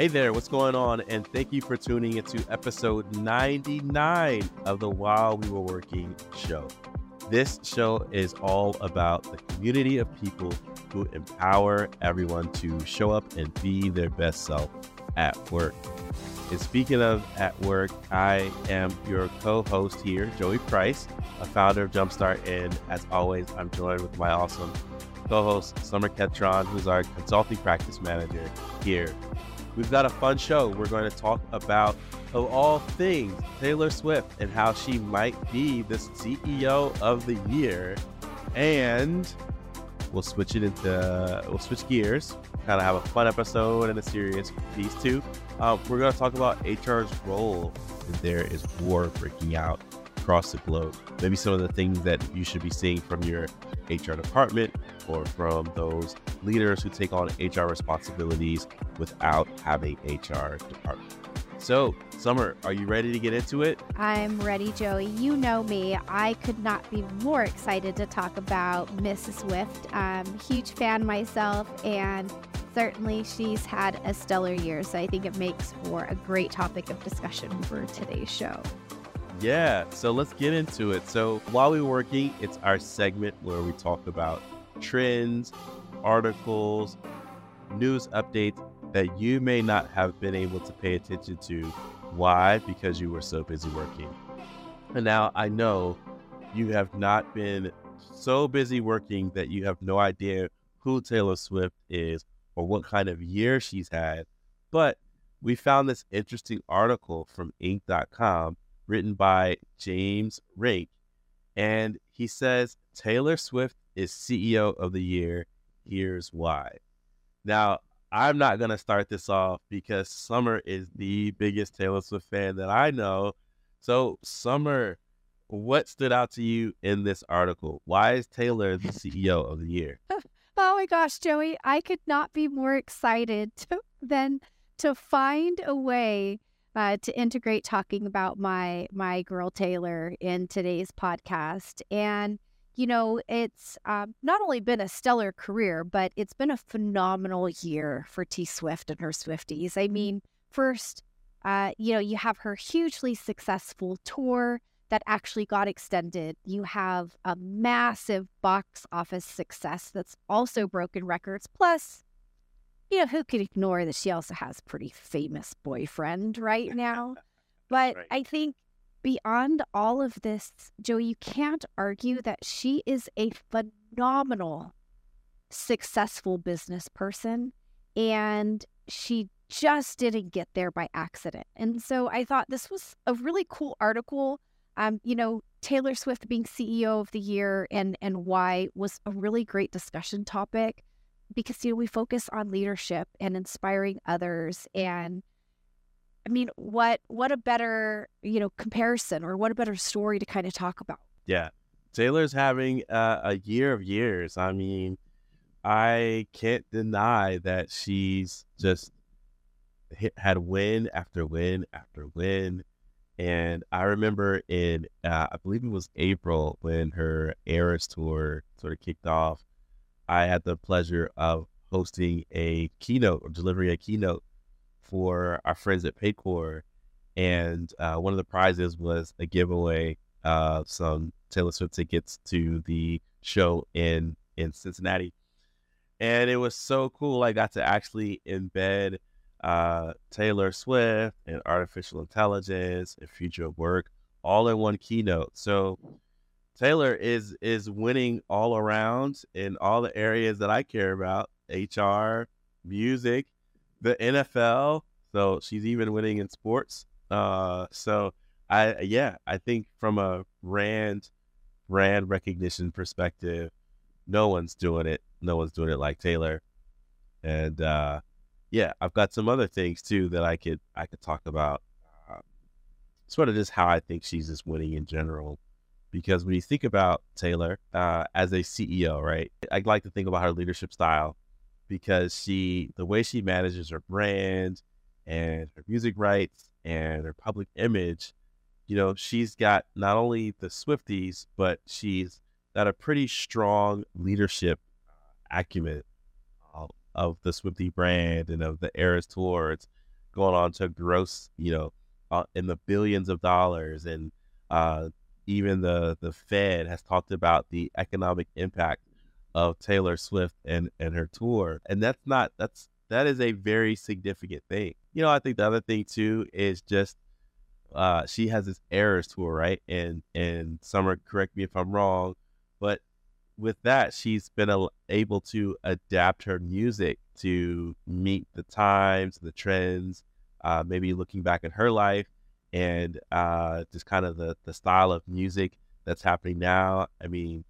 Hey there, what's going on? And thank you for tuning into episode 99 of the While We Were Working show. This show is all about the community of people who empower everyone to show up and be their best self at work. And speaking of at work, I am your co host here, Joey Price, a founder of Jumpstart. And as always, I'm joined with my awesome co host, Summer Ketron, who's our consulting practice manager here We've got a fun show. We're going to talk about, of all things, Taylor Swift and how she might be the CEO of the year. And we'll switch it into, we'll switch gears, kind of have a fun episode and a serious piece too. Um, we're going to talk about HR's role there is war breaking out across the globe. Maybe some of the things that you should be seeing from your HR department or from those leaders who take on HR responsibilities without having HR department. So, Summer, are you ready to get into it? I'm ready, Joey. You know me. I could not be more excited to talk about Mrs. Swift. Huge fan myself, and certainly she's had a stellar year. So I think it makes for a great topic of discussion for today's show. Yeah, so let's get into it. So while we are working, it's our segment where we talk about trends, articles, news updates that you may not have been able to pay attention to. Why? Because you were so busy working. And now I know you have not been so busy working that you have no idea who Taylor Swift is or what kind of year she's had. But we found this interesting article from Inc.com written by James Rake. And he says Taylor Swift is CEO of the year. Here's why. Now, I'm not going to start this off because Summer is the biggest Taylor Swift fan that I know. So, Summer, what stood out to you in this article? Why is Taylor the CEO of the year? Oh my gosh, Joey, I could not be more excited to, than to find a way uh, to integrate talking about my my girl Taylor in today's podcast. And you know, it's um, not only been a stellar career, but it's been a phenomenal year for T Swift and her Swifties. I mean, first, uh, you know, you have her hugely successful tour that actually got extended. You have a massive box office success that's also broken records. Plus, you know, who could ignore that she also has a pretty famous boyfriend right now? But right. I think beyond all of this, Joey, you can't argue that she is a phenomenal, successful business person. And she just didn't get there by accident. And so I thought this was a really cool article. Um, you know, Taylor Swift being CEO of the year and and why was a really great discussion topic because you know we focus on leadership and inspiring others and I mean what what a better you know comparison or what a better story to kind of talk about. Yeah. Taylor's having uh, a year of years. I mean, I can't deny that she's just hit, had win after win after win. And I remember in, uh, I believe it was April when her Eras tour sort of kicked off. I had the pleasure of hosting a keynote or delivering a keynote for our friends at Paycor. And uh, one of the prizes was a giveaway of some Taylor Swift tickets to the show in, in Cincinnati. And it was so cool. I got to actually embed uh, Taylor Swift and artificial intelligence and future of work all in one keynote. So Taylor is is winning all around in all the areas that I care about: HR, music, the NFL. So she's even winning in sports. Uh, so I yeah, I think from a brand brand recognition perspective, no one's doing it. No one's doing it like Taylor. And uh, yeah, I've got some other things too that I could I could talk about. Uh, sort of just how I think she's just winning in general because when you think about Taylor uh, as a CEO, right, I'd like to think about her leadership style because she, the way she manages her brand and her music rights and her public image, you know, she's got not only the Swifties, but she's got a pretty strong leadership uh, acumen of, of the Swifty brand and of the Eras Tour. It's going on to gross, you know, uh, in the billions of dollars, and uh, even the the Fed has talked about the economic impact of Taylor Swift and and her tour, and that's not that's that is a very significant thing. You know, I think the other thing too is just uh, she has this Eras tour, right? And and Summer, correct me if I'm wrong, but with that, she's been able to adapt her music to meet the times, the trends, uh, maybe looking back at her life and uh, just kind of the, the style of music that's happening now. I mean,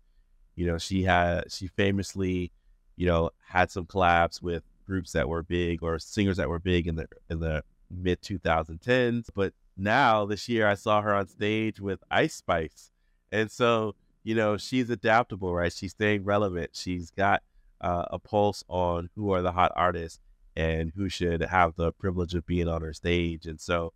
you know, she had, she famously, you know, had some collabs with groups that were big or singers that were big in the, in the mid 2010s. But now this year I saw her on stage with Ice Spice. And so, you know, she's adaptable, right? She's staying relevant. She's got uh, a pulse on who are the hot artists and who should have the privilege of being on her stage. And so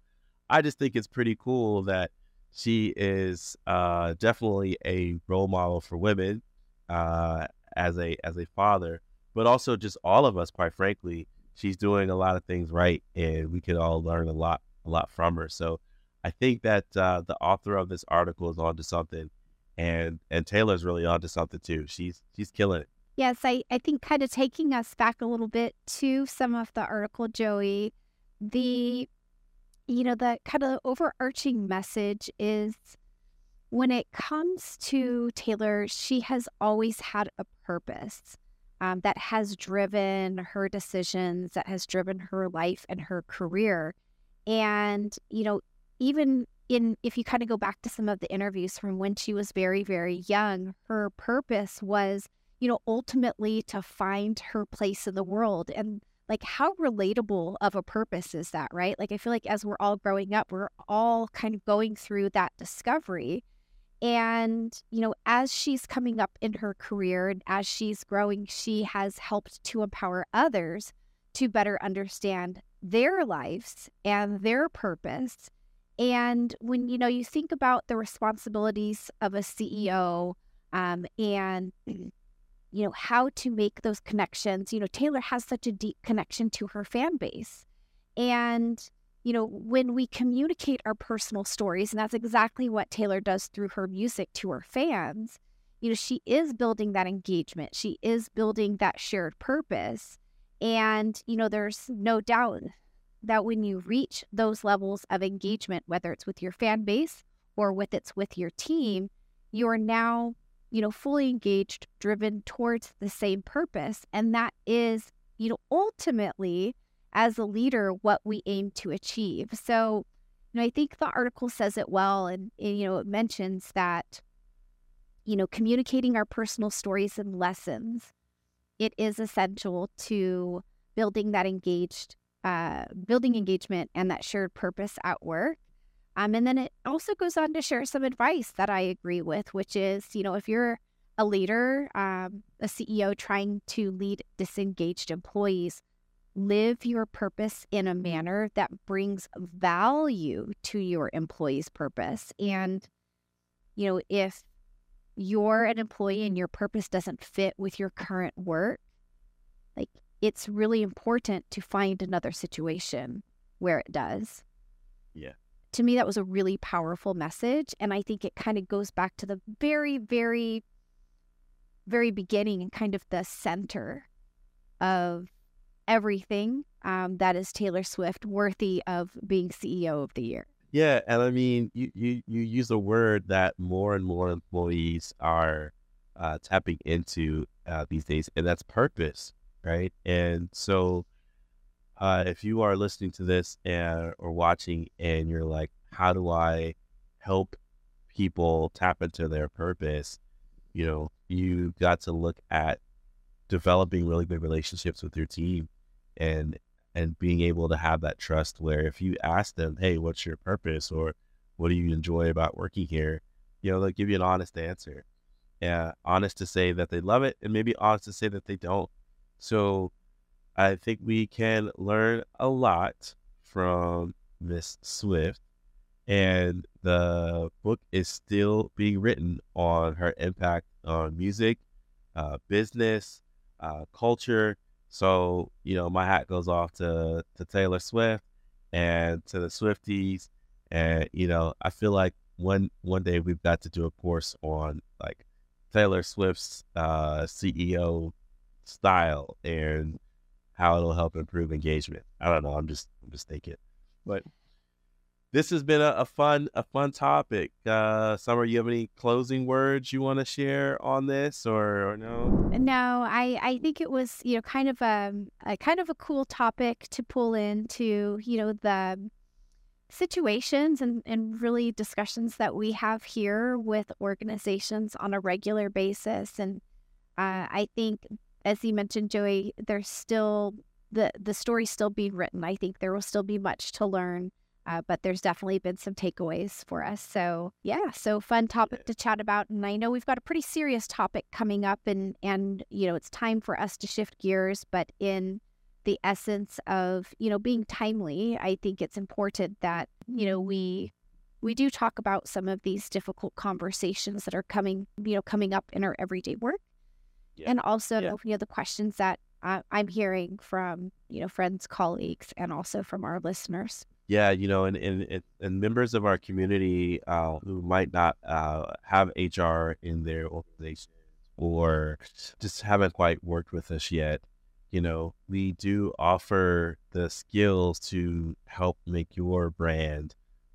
I just think it's pretty cool that she is uh, definitely a role model for women uh, as a as a father, but also just all of us, quite frankly. She's doing a lot of things right, and we could all learn a lot a lot from her. So I think that uh, the author of this article is onto something, and and Taylor's really onto something too. She's she's killing it. Yes, I, I think kind of taking us back a little bit to some of the article, Joey, the, you know, the kind of overarching message is when it comes to Taylor, she has always had a purpose um, that has driven her decisions, that has driven her life and her career. And, you know, even in, if you kind of go back to some of the interviews from when she was very, very young, her purpose was you know, ultimately to find her place in the world. And like, how relatable of a purpose is that, right? Like, I feel like as we're all growing up, we're all kind of going through that discovery. And, you know, as she's coming up in her career and as she's growing, she has helped to empower others to better understand their lives and their purpose. And when, you know, you think about the responsibilities of a CEO um, and you know, how to make those connections. You know, Taylor has such a deep connection to her fan base. And, you know, when we communicate our personal stories, and that's exactly what Taylor does through her music to her fans, you know, she is building that engagement. She is building that shared purpose. And, you know, there's no doubt that when you reach those levels of engagement, whether it's with your fan base or with it's with your team, you are now you know, fully engaged, driven towards the same purpose. And that is, you know, ultimately, as a leader, what we aim to achieve. So, you know, I think the article says it well. And, and you know, it mentions that, you know, communicating our personal stories and lessons, it is essential to building that engaged, uh, building engagement and that shared purpose at work. Um, and then it also goes on to share some advice that I agree with, which is, you know, if you're a leader, um, a CEO trying to lead disengaged employees, live your purpose in a manner that brings value to your employee's purpose. And, you know, if you're an employee and your purpose doesn't fit with your current work, like it's really important to find another situation where it does. Yeah to me, that was a really powerful message. And I think it kind of goes back to the very, very, very beginning and kind of the center of everything um, that is Taylor Swift worthy of being CEO of the year. Yeah, and I mean, you you you use a word that more and more employees are uh, tapping into uh, these days, and that's purpose, right? And so uh, if you are listening to this and or watching and you're like, how do I help people tap into their purpose? You know, you got to look at developing really good relationships with your team and and being able to have that trust where if you ask them, hey, what's your purpose or what do you enjoy about working here? You know, they'll give you an honest answer. Yeah, honest to say that they love it and maybe honest to say that they don't. So I think we can learn a lot from Miss Swift. And the book is still being written on her impact on music, uh, business, uh, culture. So, you know, my hat goes off to, to Taylor Swift and to the Swifties. And you know, I feel like one one day we've got to do a course on like Taylor Swift's uh, CEO style and how it'll help improve engagement. I don't know. I'm just I'm just thinking, but this has been a, a fun a fun topic. Uh, Summer, you have any closing words you want to share on this, or, or no? No, I I think it was you know kind of a, a kind of a cool topic to pull into you know the situations and, and really discussions that we have here with organizations on a regular basis. And uh, I think, as you mentioned, Joey, there's still the the story's still being written. I think there will still be much to learn. Uh, but there's definitely been some takeaways for us. So yeah, so fun topic to chat about, and I know we've got a pretty serious topic coming up, and and you know it's time for us to shift gears, but in the essence of you know being timely, I think it's important that you know we we do talk about some of these difficult conversations that are coming you know coming up in our everyday work, yeah. and also yeah. you know the questions that uh, I'm hearing from you know friends, colleagues, and also from our listeners yeah, you know, and and, and members of our community uh, who might not uh, have HR in their organization or just haven't quite worked with us yet, you know, we do offer the skills to help make your brand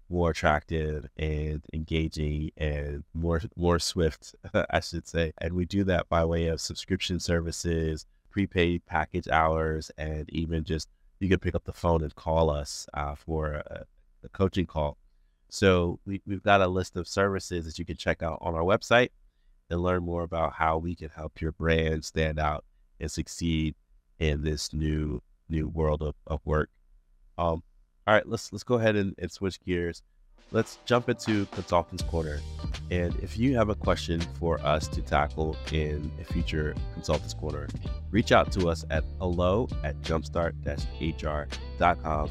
more attractive and engaging and more more swift, I should say. And we do that by way of subscription services, prepaid package hours, and even just you can pick up the phone and call us uh, for a, a, coaching call. So we, we've got a list of services that you can check out on our website and learn more about how we can help your brand stand out and succeed in this new new world of, of work. Um, all right, let's let's go ahead and, and switch gears let's jump into Consultants Corner. And if you have a question for us to tackle in a future Consultants Corner, reach out to us at hello at jumpstart hr.com.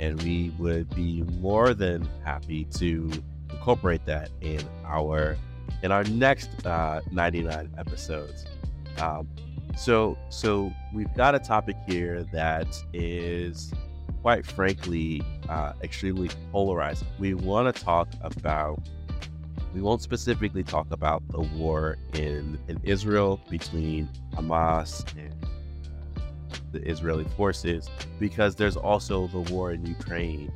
And we would be more than happy to incorporate that in our in our next uh, 99 episodes. Um, so so we've got a topic here that is quite frankly, uh, extremely polarizing. We want to talk about, we won't specifically talk about the war in, in Israel between Hamas and uh, the Israeli forces, because there's also the war in Ukraine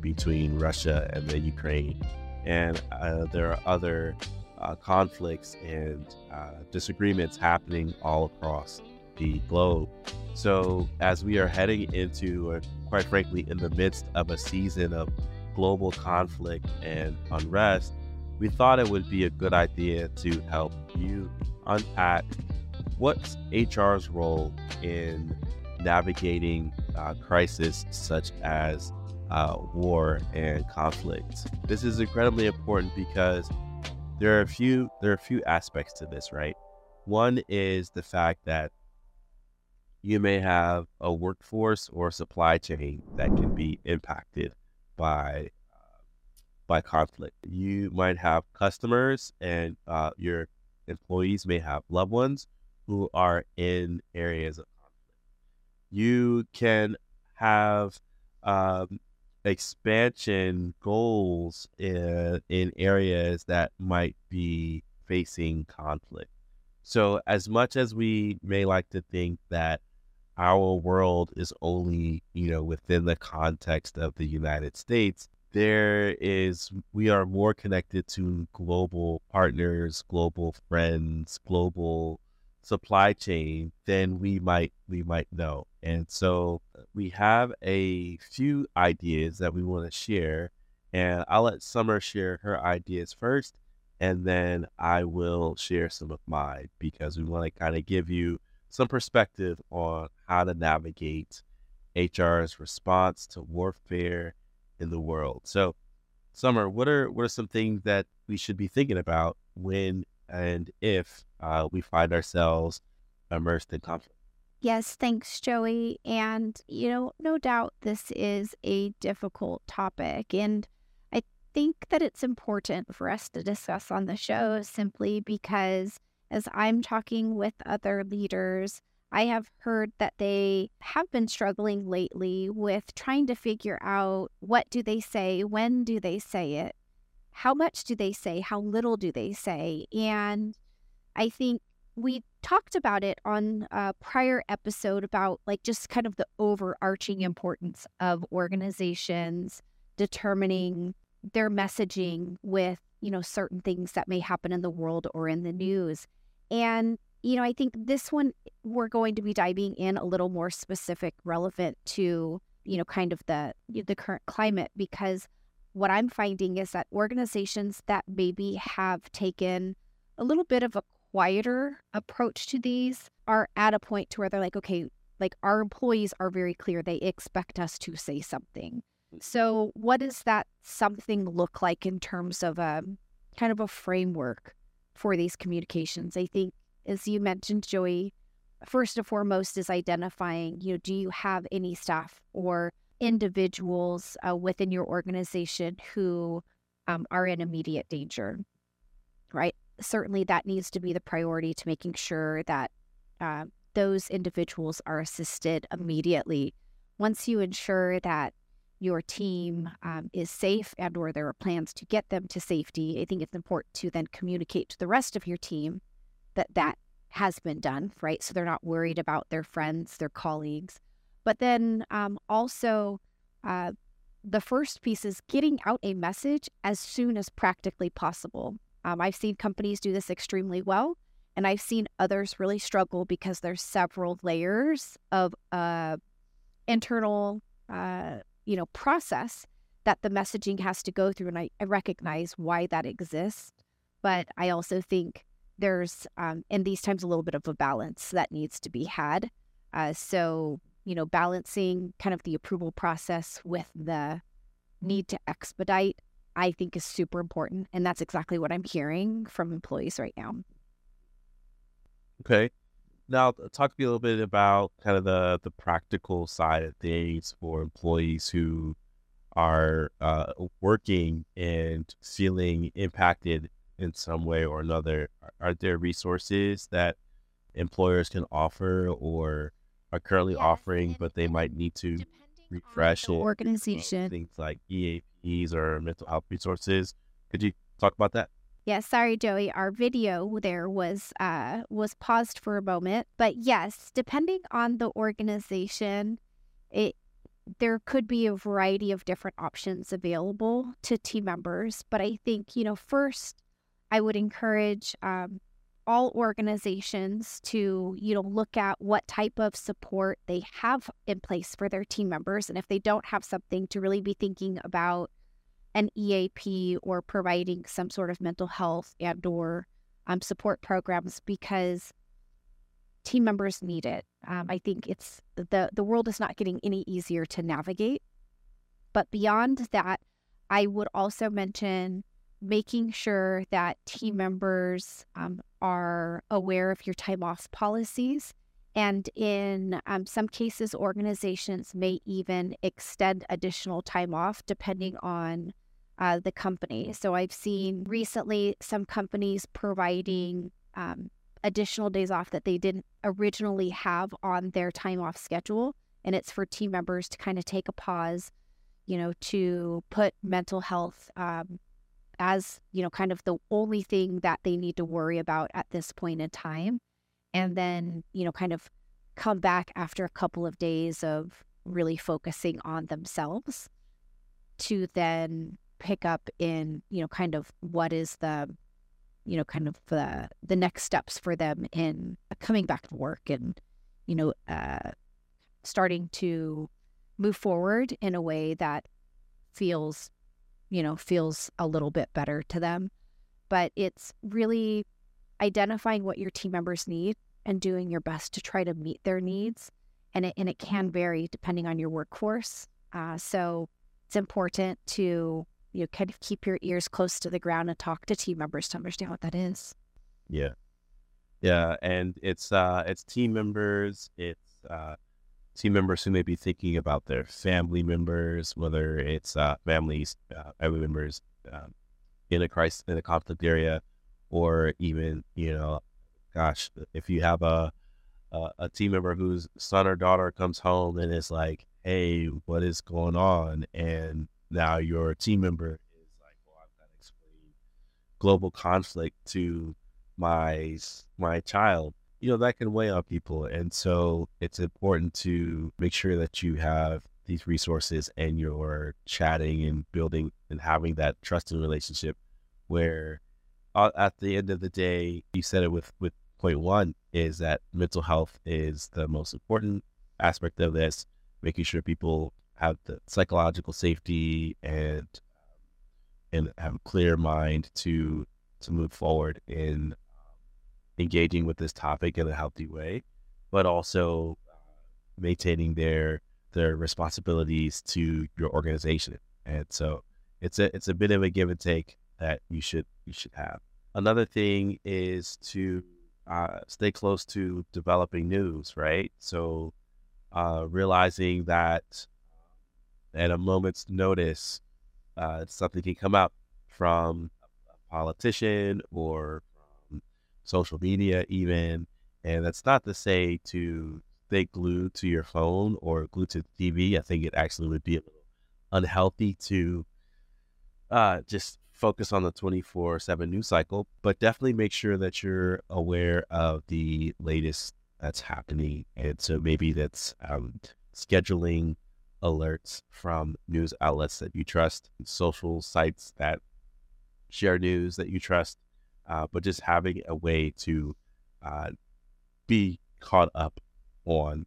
between Russia and the Ukraine. And uh, there are other uh, conflicts and uh, disagreements happening all across the globe. So, as we are heading into, quite frankly, in the midst of a season of global conflict and unrest, we thought it would be a good idea to help you unpack what's HR's role in navigating uh, crisis such as uh, war and conflict. This is incredibly important because there are a few there are a few aspects to this, right? One is the fact that you may have a workforce or supply chain that can be impacted by by conflict. You might have customers and uh, your employees may have loved ones who are in areas of conflict. You can have um, expansion goals in, in areas that might be facing conflict. So, as much as we may like to think that our world is only, you know, within the context of the United States, there is, we are more connected to global partners, global friends, global supply chain than we might we might know. And so uh, we have a few ideas that we want to share and I'll let Summer share her ideas first and then I will share some of mine because we want to kind of give you some perspective on how to navigate HR's response to warfare in the world. So, Summer, what are what are some things that we should be thinking about when and if uh, we find ourselves immersed in conflict? Yes, thanks, Joey. And you know, no doubt this is a difficult topic, and I think that it's important for us to discuss on the show simply because as I'm talking with other leaders, I have heard that they have been struggling lately with trying to figure out what do they say, when do they say it, how much do they say, how little do they say. And I think we talked about it on a prior episode about like just kind of the overarching importance of organizations determining their messaging with, you know, certain things that may happen in the world or in the news. And you know, I think this one we're going to be diving in a little more specific, relevant to, you know, kind of the the current climate because what I'm finding is that organizations that maybe have taken a little bit of a quieter approach to these are at a point to where they're like, okay, like our employees are very clear they expect us to say something. So, what does that something look like in terms of a kind of a framework for these communications? I think as you mentioned, Joey, first and foremost is identifying, you know, do you have any staff or individuals uh, within your organization who um, are in immediate danger, right? Certainly that needs to be the priority to making sure that uh, those individuals are assisted immediately. Once you ensure that your team um, is safe and or there are plans to get them to safety, I think it's important to then communicate to the rest of your team that that has been done, right? So they're not worried about their friends, their colleagues. But then um, also, uh, the first piece is getting out a message as soon as practically possible. Um, I've seen companies do this extremely well, and I've seen others really struggle because there's several layers of uh, internal, uh, you know, process that the messaging has to go through, and I, I recognize why that exists. But I also think there's um, in these times a little bit of a balance that needs to be had. Uh, so you know, balancing kind of the approval process with the need to expedite, I think is super important, and that's exactly what I'm hearing from employees right now. Okay. Now, talk to me a little bit about kind of the the practical side of things for employees who are uh, working and feeling impacted in some way or another? Are there resources that employers can offer or are currently yes, offering, but they might need to refresh or Organization things like EAPs or mental health resources. Could you talk about that? Yeah, sorry, Joey. Our video there was uh, was paused for a moment, but yes, depending on the organization, it there could be a variety of different options available to team members. But I think you know first I would encourage um, all organizations to, you know, look at what type of support they have in place for their team members. And if they don't have something, to really be thinking about an EAP or providing some sort of mental health and or um, support programs because team members need it. Um, I think it's the the world is not getting any easier to navigate. But beyond that, I would also mention making sure that team members um, are aware of your time off policies. And in um, some cases, organizations may even extend additional time off depending on uh, the company. So I've seen recently some companies providing um, additional days off that they didn't originally have on their time off schedule. And it's for team members to kind of take a pause, you know, to put mental health um, as, you know, kind of the only thing that they need to worry about at this point in time. And then, you know, kind of come back after a couple of days of really focusing on themselves to then pick up in, you know, kind of what is the, you know, kind of the the next steps for them in coming back to work and, you know, uh, starting to move forward in a way that feels you know, feels a little bit better to them. But it's really identifying what your team members need and doing your best to try to meet their needs. And it, and it can vary depending on your workforce. Uh, so it's important to you know kind of keep your ears close to the ground and talk to team members to understand what that is. Yeah, yeah, and it's uh, it's team members, it's uh, team members who may be thinking about their family members, whether it's uh, families, uh, family members um, in a crisis, in a conflict area, or even, you know, gosh, if you have a, uh, a team member whose son or daughter comes home and is like, "Hey, what is going on?" and now your team member is like, "Well, I've got to explain global conflict to my my child." You know that can weigh on people, and so it's important to make sure that you have these resources and you're chatting and building and having that trusting relationship where uh, at the end of the day, you said it with, with point one is that mental health is the most important aspect of this, making sure people have the psychological safety and and have a clear mind to to move forward in engaging with this topic in a healthy way, but also maintaining their their responsibilities to your organization. And so it's a it's a bit of a give and take that you should you should have. Another thing is to uh, stay close to developing news, right? So uh, realizing that at a moment's notice, uh, something can come up from a politician or from social media, even. And that's not to say to stay glued to your phone or glued to the TV. I think it actually would be a little unhealthy to uh, just focus on the 24 7 news cycle, but definitely make sure that you're aware of the latest that's happening. And so maybe that's um, scheduling alerts from news outlets that you trust, social sites that share news that you trust, uh, but just having a way to uh, be caught up on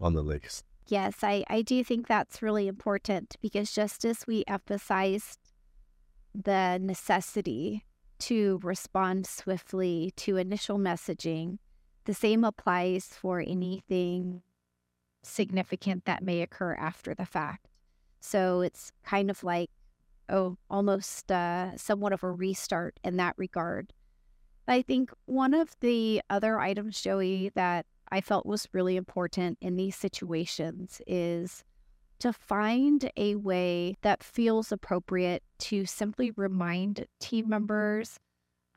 on the latest. Yes, I, I do think that's really important because just as we emphasized the necessity to respond swiftly to initial messaging. The same applies for anything significant that may occur after the fact. So it's kind of like, oh, almost uh, somewhat of a restart in that regard. I think one of the other items, Joey, that I felt was really important in these situations is to find a way that feels appropriate to simply remind team members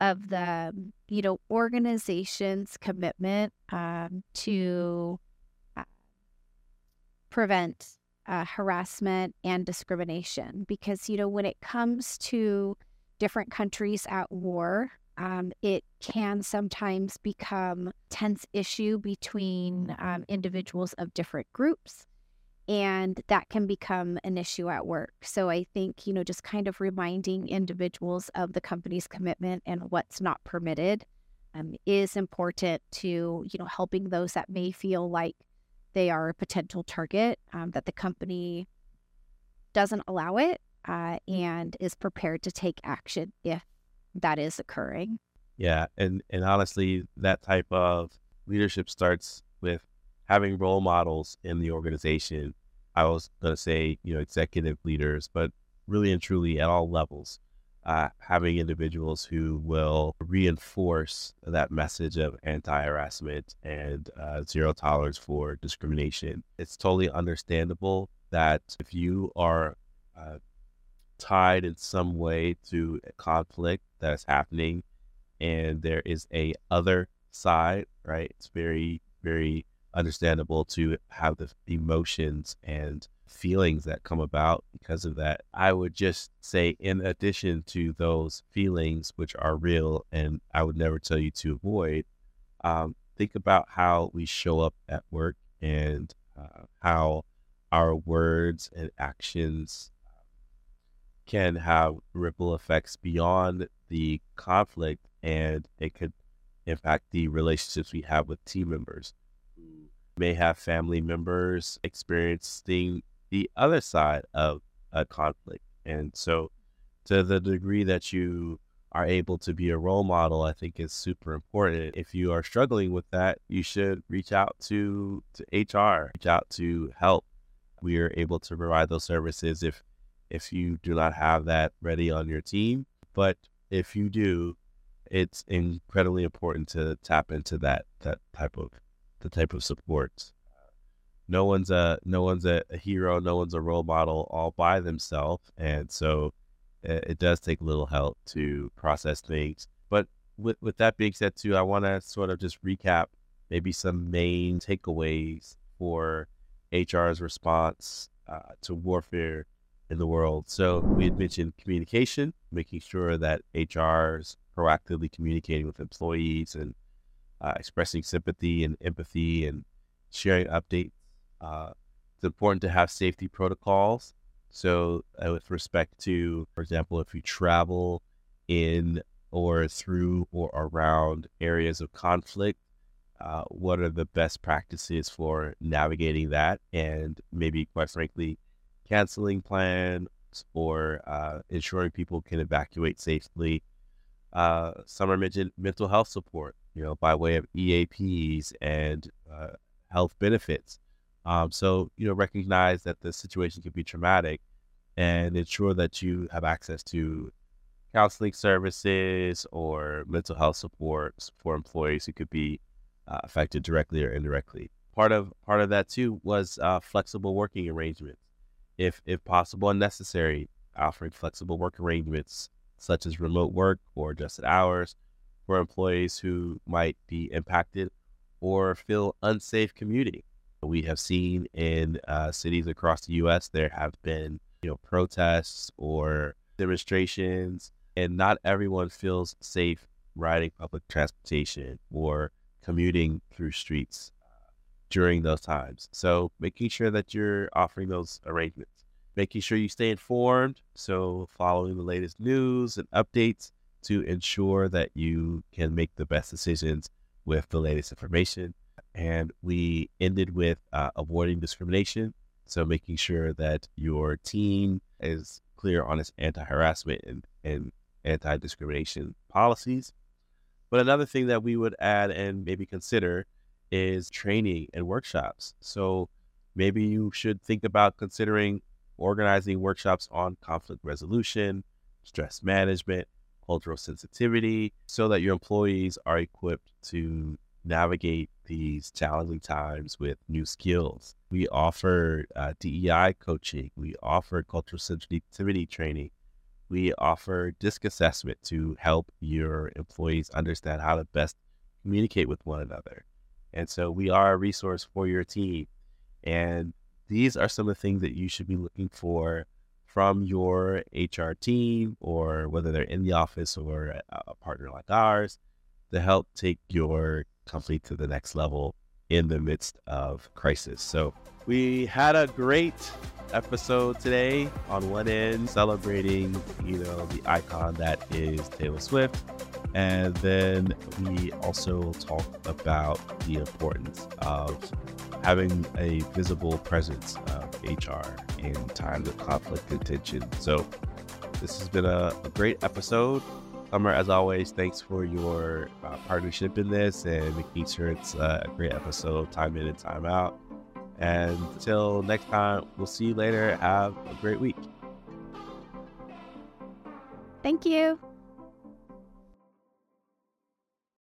of the you know organization's commitment um, to prevent uh, harassment and discrimination because you know when it comes to different countries at war um, it can sometimes become tense issue between um, individuals of different groups and that can become an issue at work. So I think, you know, just kind of reminding individuals of the company's commitment and what's not permitted um, is important to, you know, helping those that may feel like they are a potential target, um, that the company doesn't allow it uh, and is prepared to take action if that is occurring. Yeah. And, and honestly, that type of leadership starts with having role models in the organization. I was going to say, you know, executive leaders, but really and truly at all levels, uh, having individuals who will reinforce that message of anti harassment and uh, zero tolerance for discrimination. It's totally understandable that if you are uh, tied in some way to a conflict that is happening and there is a other side, right? It's very, very understandable to have the emotions and feelings that come about because of that. I would just say, in addition to those feelings, which are real and I would never tell you to avoid, um, think about how we show up at work and uh, how our words and actions can have ripple effects beyond the conflict and it could impact the relationships we have with team members who may have family members experiencing the other side of a conflict. And so, to the degree that you are able to be a role model, I think is super important. If you are struggling with that, you should reach out to, to HR, reach out to help. We are able to provide those services if if you do not have that ready on your team. But if you do, it's incredibly important to tap into that that type of the type of support. No one's a no one's a, a hero, no one's a role model all by themselves, and so it, it does take a little help to process things. But with with that being said, too, I want to sort of just recap maybe some main takeaways for HR's response uh, to warfare in the world. So we had mentioned communication, making sure that HR's proactively communicating with employees and uh, expressing sympathy and empathy and sharing updates. Uh, it's important to have safety protocols. So, uh, with respect to, for example, if you travel in or through or around areas of conflict, uh, what are the best practices for navigating that? And maybe, quite frankly, canceling plans or uh, ensuring people can evacuate safely. Uh, mentioned mental health support, you know, by way of EAPs and uh, health benefits. Um, so, you know, recognize that the situation can be traumatic and ensure that you have access to counseling services or mental health supports for employees who could be uh, affected directly or indirectly. Part of part of that too was uh, flexible working arrangements if if possible and necessary, offering flexible work arrangements such as remote work or adjusted hours for employees who might be impacted or feel unsafe commuting. We have seen in uh, cities across the U.S. there have been you know protests or demonstrations, and not everyone feels safe riding public transportation or commuting through streets during those times. So making sure that you're offering those arrangements, making sure you stay informed. So following the latest news and updates to ensure that you can make the best decisions with the latest information. And we ended with uh, avoiding discrimination. So making sure that your team is clear on its anti-harassment and, and anti-discrimination policies. But another thing that we would add and maybe consider is training and workshops. So maybe you should think about considering organizing workshops on conflict resolution, stress management, cultural sensitivity, so that your employees are equipped to navigate these challenging times with new skills. We offer uh, DEI coaching, we offer cultural sensitivity training, we offer DISC assessment to help your employees understand how to best communicate with one another. And so we are a resource for your team. And these are some of the things that you should be looking for from your HR team or whether they're in the office or a partner like ours to help take your company to the next level in the midst of crisis. So we had a great episode today on one end celebrating, you know, the icon that is Taylor Swift. And then we also talked about the importance of having a visible presence of HR in times of conflict and tension. So this has been a, a great episode. Summer, as always, thanks for your uh, partnership in this and making sure it's uh, a great episode, time in and time out. And until next time, we'll see you later. Have a great week. Thank you.